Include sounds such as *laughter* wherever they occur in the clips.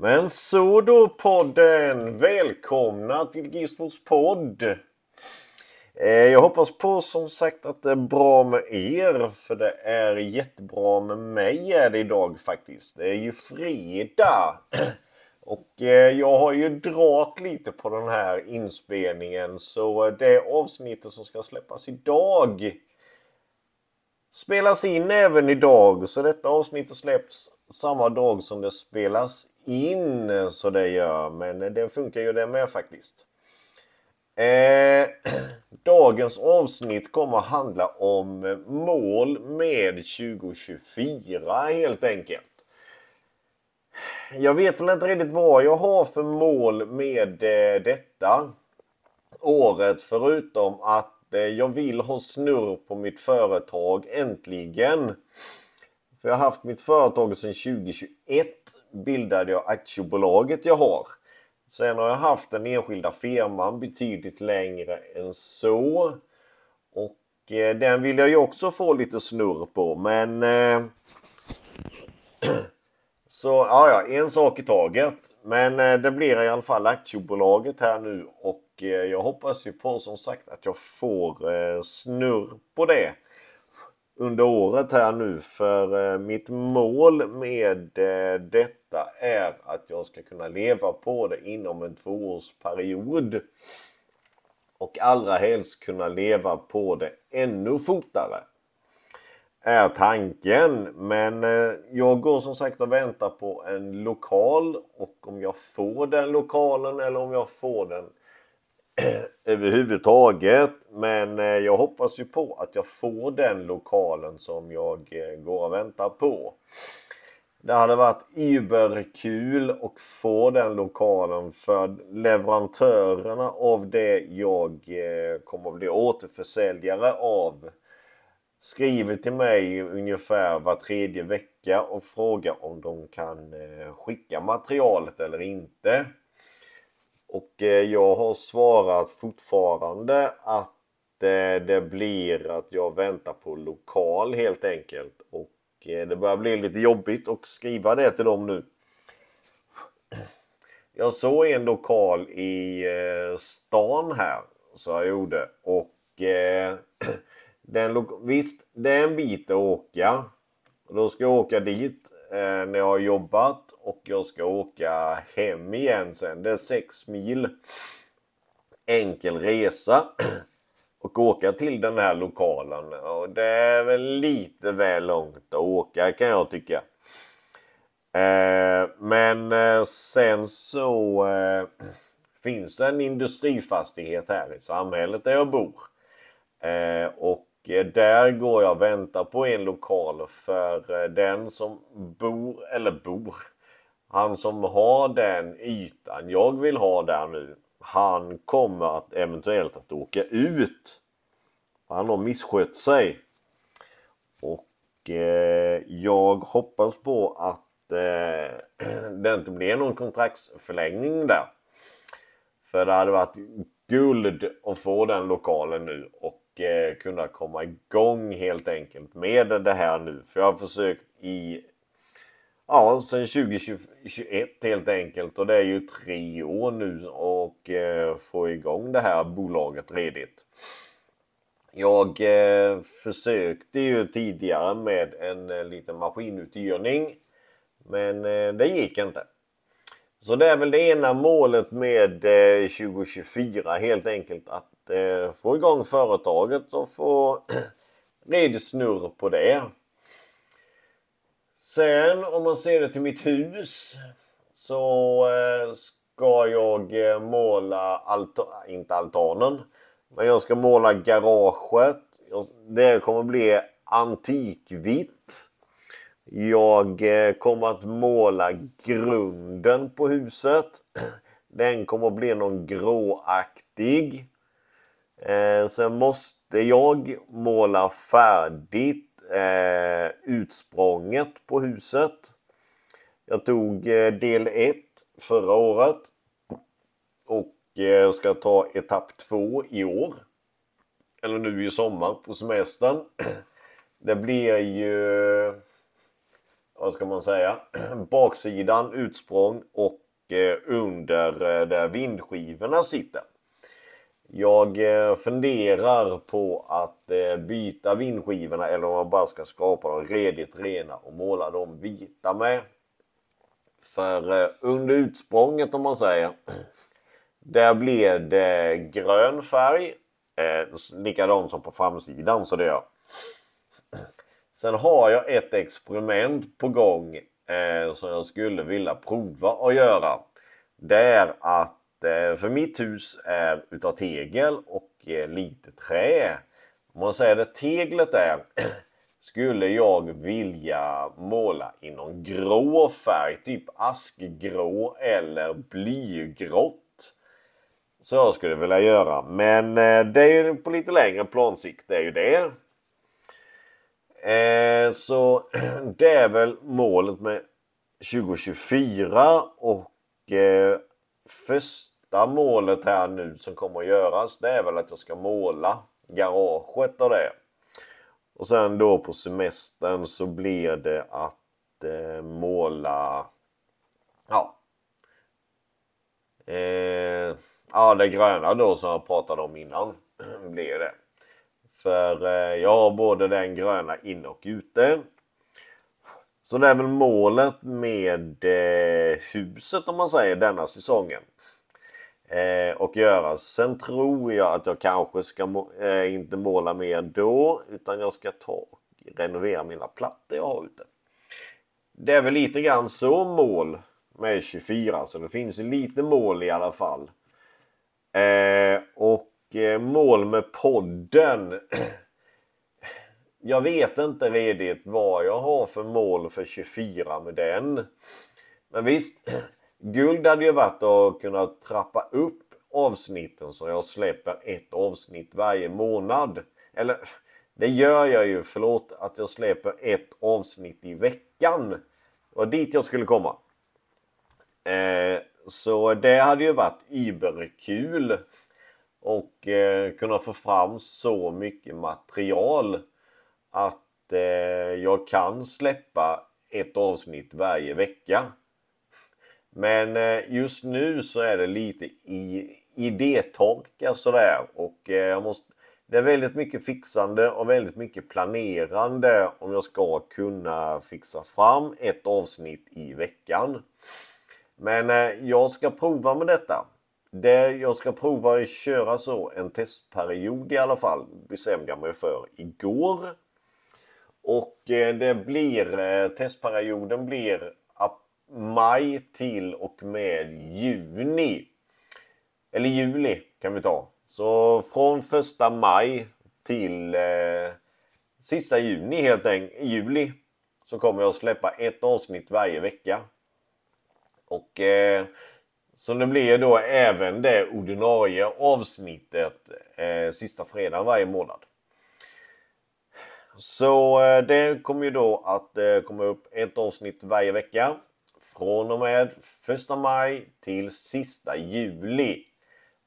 Men så då podden! Välkomna till Gizmos podd! Eh, jag hoppas på som sagt att det är bra med er för det är jättebra med mig är det idag faktiskt. Det är ju fredag! *clears throat* Och eh, jag har ju dragit lite på den här inspelningen så det avsnittet som ska släppas idag spelas in även idag. Så detta avsnittet släpps samma dag som det spelas in. Så det gör. Men det funkar ju det med faktiskt. Eh, *clears throat* dagens avsnitt kommer att handla om mål med 2024 helt enkelt. Jag vet väl inte riktigt vad jag har för mål med eh, detta året förutom att eh, jag vill ha snurr på mitt företag äntligen. För jag har haft mitt företag sedan 2021 bildade jag aktiebolaget jag har. Sen har jag haft den enskilda firman betydligt längre än så. Och eh, den vill jag ju också få lite snurr på men... Eh, *clears throat* så ja, ja, en sak i taget. Men eh, det blir i alla fall aktiebolaget här nu och Eh, jag hoppas ju på som sagt att jag får eh, snurr på det under året här nu för eh, mitt mål med eh, detta är att jag ska kunna leva på det inom en tvåårsperiod. Och allra helst kunna leva på det ännu fortare. Är tanken. Men eh, jag går som sagt och väntar på en lokal och om jag får den lokalen eller om jag får den *clears throat* överhuvudtaget. Men eh, jag hoppas ju på att jag får den lokalen som jag eh, går och väntar på. Det hade varit überkul att få den lokalen för leverantörerna av det jag eh, kommer att bli återförsäljare av skriver till mig ungefär var tredje vecka och frågar om de kan eh, skicka materialet eller inte. Och eh, jag har svarat fortfarande att eh, det blir att jag väntar på lokal helt enkelt. Och eh, det börjar bli lite jobbigt att skriva det till dem nu. Jag såg en lokal i stan här så jag gjorde och *clears throat* den visst det är en bit att åka. då ska jag åka dit Eh, när jag har jobbat och jag ska åka hem igen sen. Det är 6 mil enkel resa *clears throat* och åka till den här lokalen. Och det är väl lite väl långt att åka kan jag tycka. Eh, men eh, sen så eh, *clears throat* finns det en industrifastighet här i samhället där jag bor. Eh, och Eh, där går jag och väntar på en lokal för eh, den som bor, eller bor, han som har den ytan jag vill ha där nu, han kommer att eventuellt att åka ut. Han har misskött sig. Och eh, jag hoppas på att eh, *clears throat* det inte blir någon kontraktsförlängning där. För det hade varit guld att få den lokalen nu och eh, kunna komma igång helt enkelt med det här nu. För jag har försökt i Ja, sen 2021 helt enkelt och det är ju tre år nu och eh, få igång det här bolaget redigt. Jag eh, försökte ju tidigare med en eh, liten maskinuthyrning men eh, det gick inte. Så det är väl det ena målet med eh, 2024 helt enkelt att eh, få igång företaget och få *clears throat* ridsnurr på det. Sen om man ser det till mitt hus så eh, ska jag eh, måla, alta inte altanen, men jag ska måla garaget. Det kommer bli antikvitt. Jag eh, kommer att måla grunden på huset. *clears throat* Den kommer att bli någon gråaktig. Eh, sen måste jag måla färdigt eh, utsprånget på huset. Jag tog eh, del 1 förra året. Och eh, ska ta etapp 2 i år. Eller nu i sommar på semestern. *clears throat* Det blir ju... vad ska man säga, *clears throat* baksidan utsprång och eh, under eh, där vindskivorna sitter. Jag eh, funderar på att eh, byta vindskivorna eller om man bara ska skapa dem redigt rena och måla dem vita med. För eh, under utsprånget om man säger, där blev det grön färg. likadant som på framsidan så det gör. Sen har jag ett experiment på gång som jag skulle vilja prova att göra. Det är att Eh, för mitt hus är utav tegel och eh, lite trä. Om man säger det teglet är *clears throat* skulle jag vilja måla i någon grå färg, typ askgrå eller blygrått. Så jag skulle vilja göra. Men eh, det är ju på lite längre plansikt, det är ju det. Så *clears throat* det är väl målet med 2024 och första målet här nu som kommer att göras det är väl att jag ska måla garaget och det. Och sen då på semestern så blir det att eh, måla Ja eh, Ja det gröna då som jag pratade om innan *clears throat* blir det. För eh, jag har både den gröna inne och ute. Så det är väl målet med eh, huset om man säger denna säsongen. Eh, och göra. Sen tror jag att jag kanske ska må eh, inte måla mer då utan jag ska ta och renovera mina plattor jag har ute. Det är väl lite grann så mål med e 24 så det finns lite mål i alla fall. Eh, och eh, mål med podden. jag vet inte redigt vad jag har för mål för e 24 med den. Men visst, guld hade ju varit att kunna trappa upp avsnitten så jag släpper ett avsnitt varje månad. Eller det gör jag ju, förlåt att jag släpper ett avsnitt i veckan. Det var dit jag skulle komma. Eh, så det hade ju varit überkul. Och eh, kunna få fram så mycket material att eh, jag kan släppa ett avsnitt varje vecka. Men eh, just nu så är det lite i idétorka sådär och eh, jag måste det är väldigt mycket fixande och väldigt mycket planerande om jag ska kunna fixa fram ett avsnitt i veckan. Men eh, jag ska prova med detta. Det jag ska prova att köra så en testperiod i alla fall bestämde jag mig för igår. Och det blir testperioden blir maj till och med juni. Eller juli kan vi ta. Så från första maj till eh, sista juni helt enkelt, juli så kommer jag släppa ett avsnitt varje vecka. Och eh, så det blir då även det ordinarie avsnittet eh, sista fredagen varje månad. Så eh, det kommer ju då att eh, komma upp ett avsnitt varje vecka från och med 1 maj till sista juli.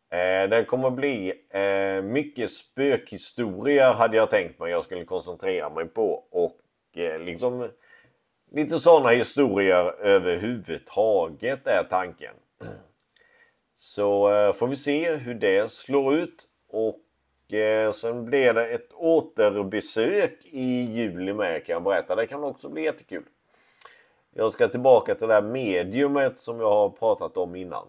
Eh, det kommer bli eh, mycket spökhistorier hade jag tänkt mig jag skulle koncentrera mig på och eh, liksom lite sådana historier överhuvudtaget är tanken. Så eh, får vi se hur det slår ut och eh, sen blir det ett återbesök i juli med kan jag berätta. Det kan också bli jättekul. Jag ska tillbaka till det här mediumet som jag har pratat om innan.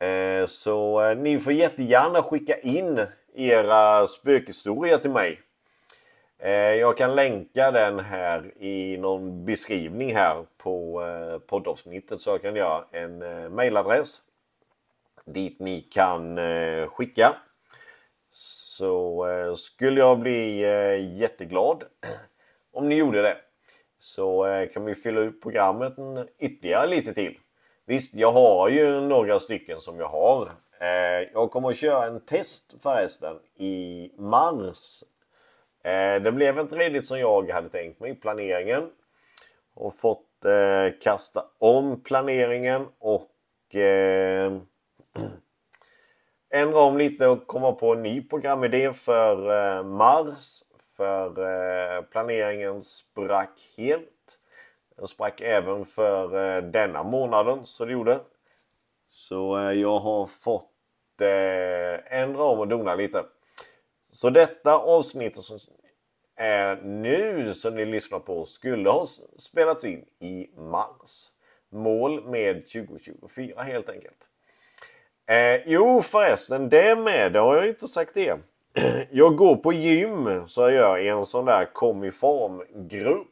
Eh, så eh, ni får jättegärna skicka in era spökhistorier till mig. Eh, jag kan länka den här i någon beskrivning här på eh, poddavsnittet så jag kan göra en eh, mailadress dit ni kan eh, skicka. Så skulle jag bli jätteglad om ni gjorde det. Så eh, kan vi fylla ut programmet ytterligare lite till. Visst, jag har ju några stycken som jag har. Eh, jag kommer att köra en test förresten i mars. Eh, det blev inte riktigt som jag hade tänkt mig, planeringen. Och fått kasta om planeringen och *clears throat* ändra om lite och komma på en ny programidé för mars. För eh, planeringen sprack helt. Den sprack även för eh, denna månaden, så det gjorde. Så eh, jag har fått eh, ändra om och dona lite. Så detta avsnittet som är nu som ni lyssnar på skulle ha spelats in i mars. Mål med 2024 helt enkelt. Eh, jo förresten, det med, det har jag inte sagt det. *clears throat* Jag går på gym så jag gör i en sån där Kom i form-grupp.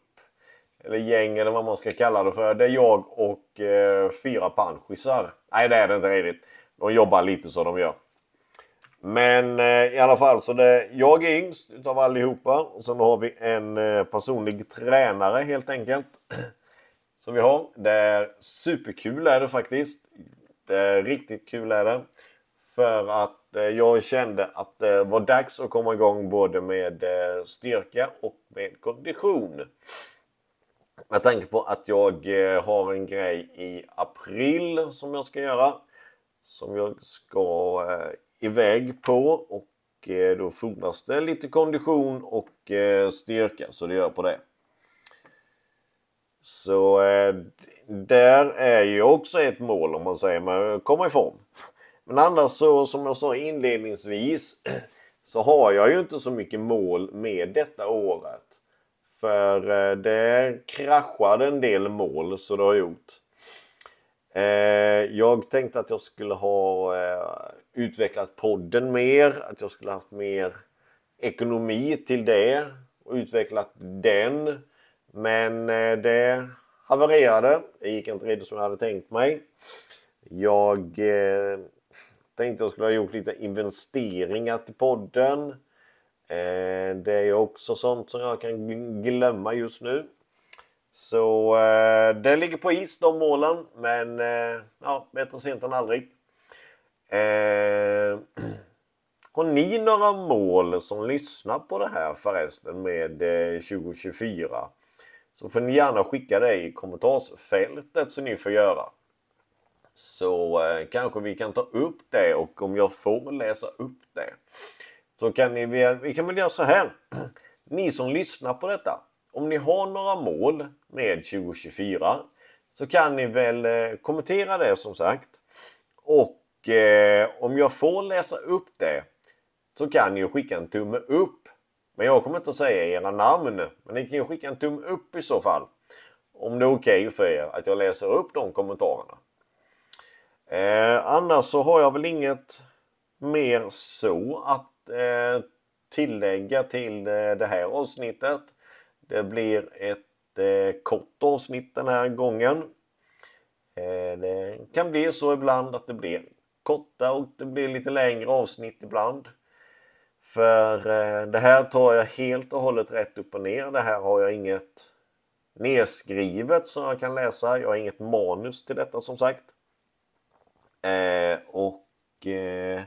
Eller gäng eller vad man ska kalla det för. Det är jag och eh, fyra panschisar. Nej det är det inte riktigt. De jobbar lite så de gör. Men eh, i alla fall så det, jag är yngst utav allihopa. Och sen har vi en eh, personlig tränare helt enkelt. *clears throat* Som vi har. Det är superkul är det faktiskt. Det är riktigt kul är det. För att eh, jag kände att det var dags att komma igång både med eh, styrka och med kondition. Med tanke på att jag eh, har en grej i april som jag ska göra. Som jag ska eh, iväg på och eh, då fordras det lite kondition och eh, styrka så det gör på det. Så där är ju också ett mål om man säger men att komma i form. Men annars så som jag sa inledningsvis *clears throat* så har jag ju inte så mycket mål med detta året. För eh, det kraschade en del mål så det har gjort. Eh, jag tänkte att jag skulle ha eh, utvecklat podden mer, att jag skulle haft mer ekonomi till det och utvecklat den. Men det havererade. Det gick inte riktigt som jag hade tänkt mig. Jag Tänkte jag skulle ha gjort lite investeringar till podden. Eh, det är också sånt som jag kan glömma just nu. Så eh, det ligger på is de målen. Men eh, ja, bättre sent än aldrig. Eh, *clears throat* har ni några mål som lyssnar på det här förresten med eh, 2024? Så får ni gärna skicka det i kommentarsfältet så ni får göra. Så eh, kanske vi kan ta upp det och om jag får läsa upp det. Så kan ni väl, vi kan väl göra så här. *clears throat* Ni som lyssnar på detta. Om ni har några mål med 2024 så kan ni väl eh, kommentera det som sagt. Och eh, om jag får läsa upp det så kan ni skicka en tumme upp. Men jag kommer inte att säga era namn. Men ni kan ju skicka en tumme upp i så fall. Om det är okej okay för er att jag läser upp de kommentarerna. Eh, annars så har jag väl inget mer så att eh, tillägga till eh, det här avsnittet. Det blir ett eh, kort avsnitt den här gången. Eh, det kan bli så ibland att det blir korta och det blir lite längre avsnitt ibland. För eh, det här tar jag helt och hållet rätt upp och ner. Det här har jag inget nedskrivet som jag kan läsa. Jag har inget manus till detta som sagt. Eh, och eh,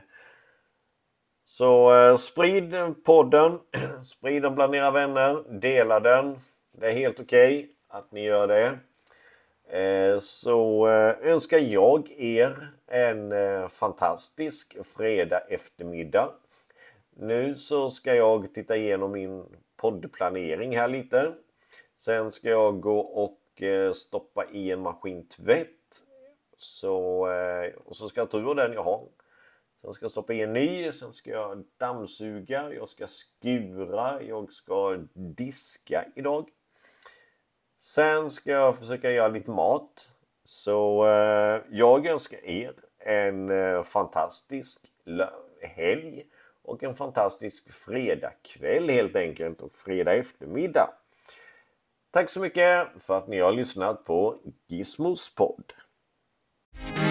så eh, sprid podden, *clears throat* sprid den bland era vänner, dela den. Det är helt okej okay att ni gör det. Eh, så eh, önskar jag er en eh, fantastisk fredag eftermiddag. Nu så ska jag titta igenom min poddplanering här lite. Sen ska jag gå och eh, stoppa i en maskintvätt så, eh, och så ska jag ta ur den jag har. Sen ska jag stoppa i en ny, sen ska jag dammsuga, jag ska skura, jag ska diska idag. Sen ska jag försöka göra lite mat. Så eh, jag önskar er en eh, fantastisk helg och en fantastisk fredagkväll helt enkelt och fredag eftermiddag. Tack så mycket för att ni har lyssnat på Gizmos podd. Thank you.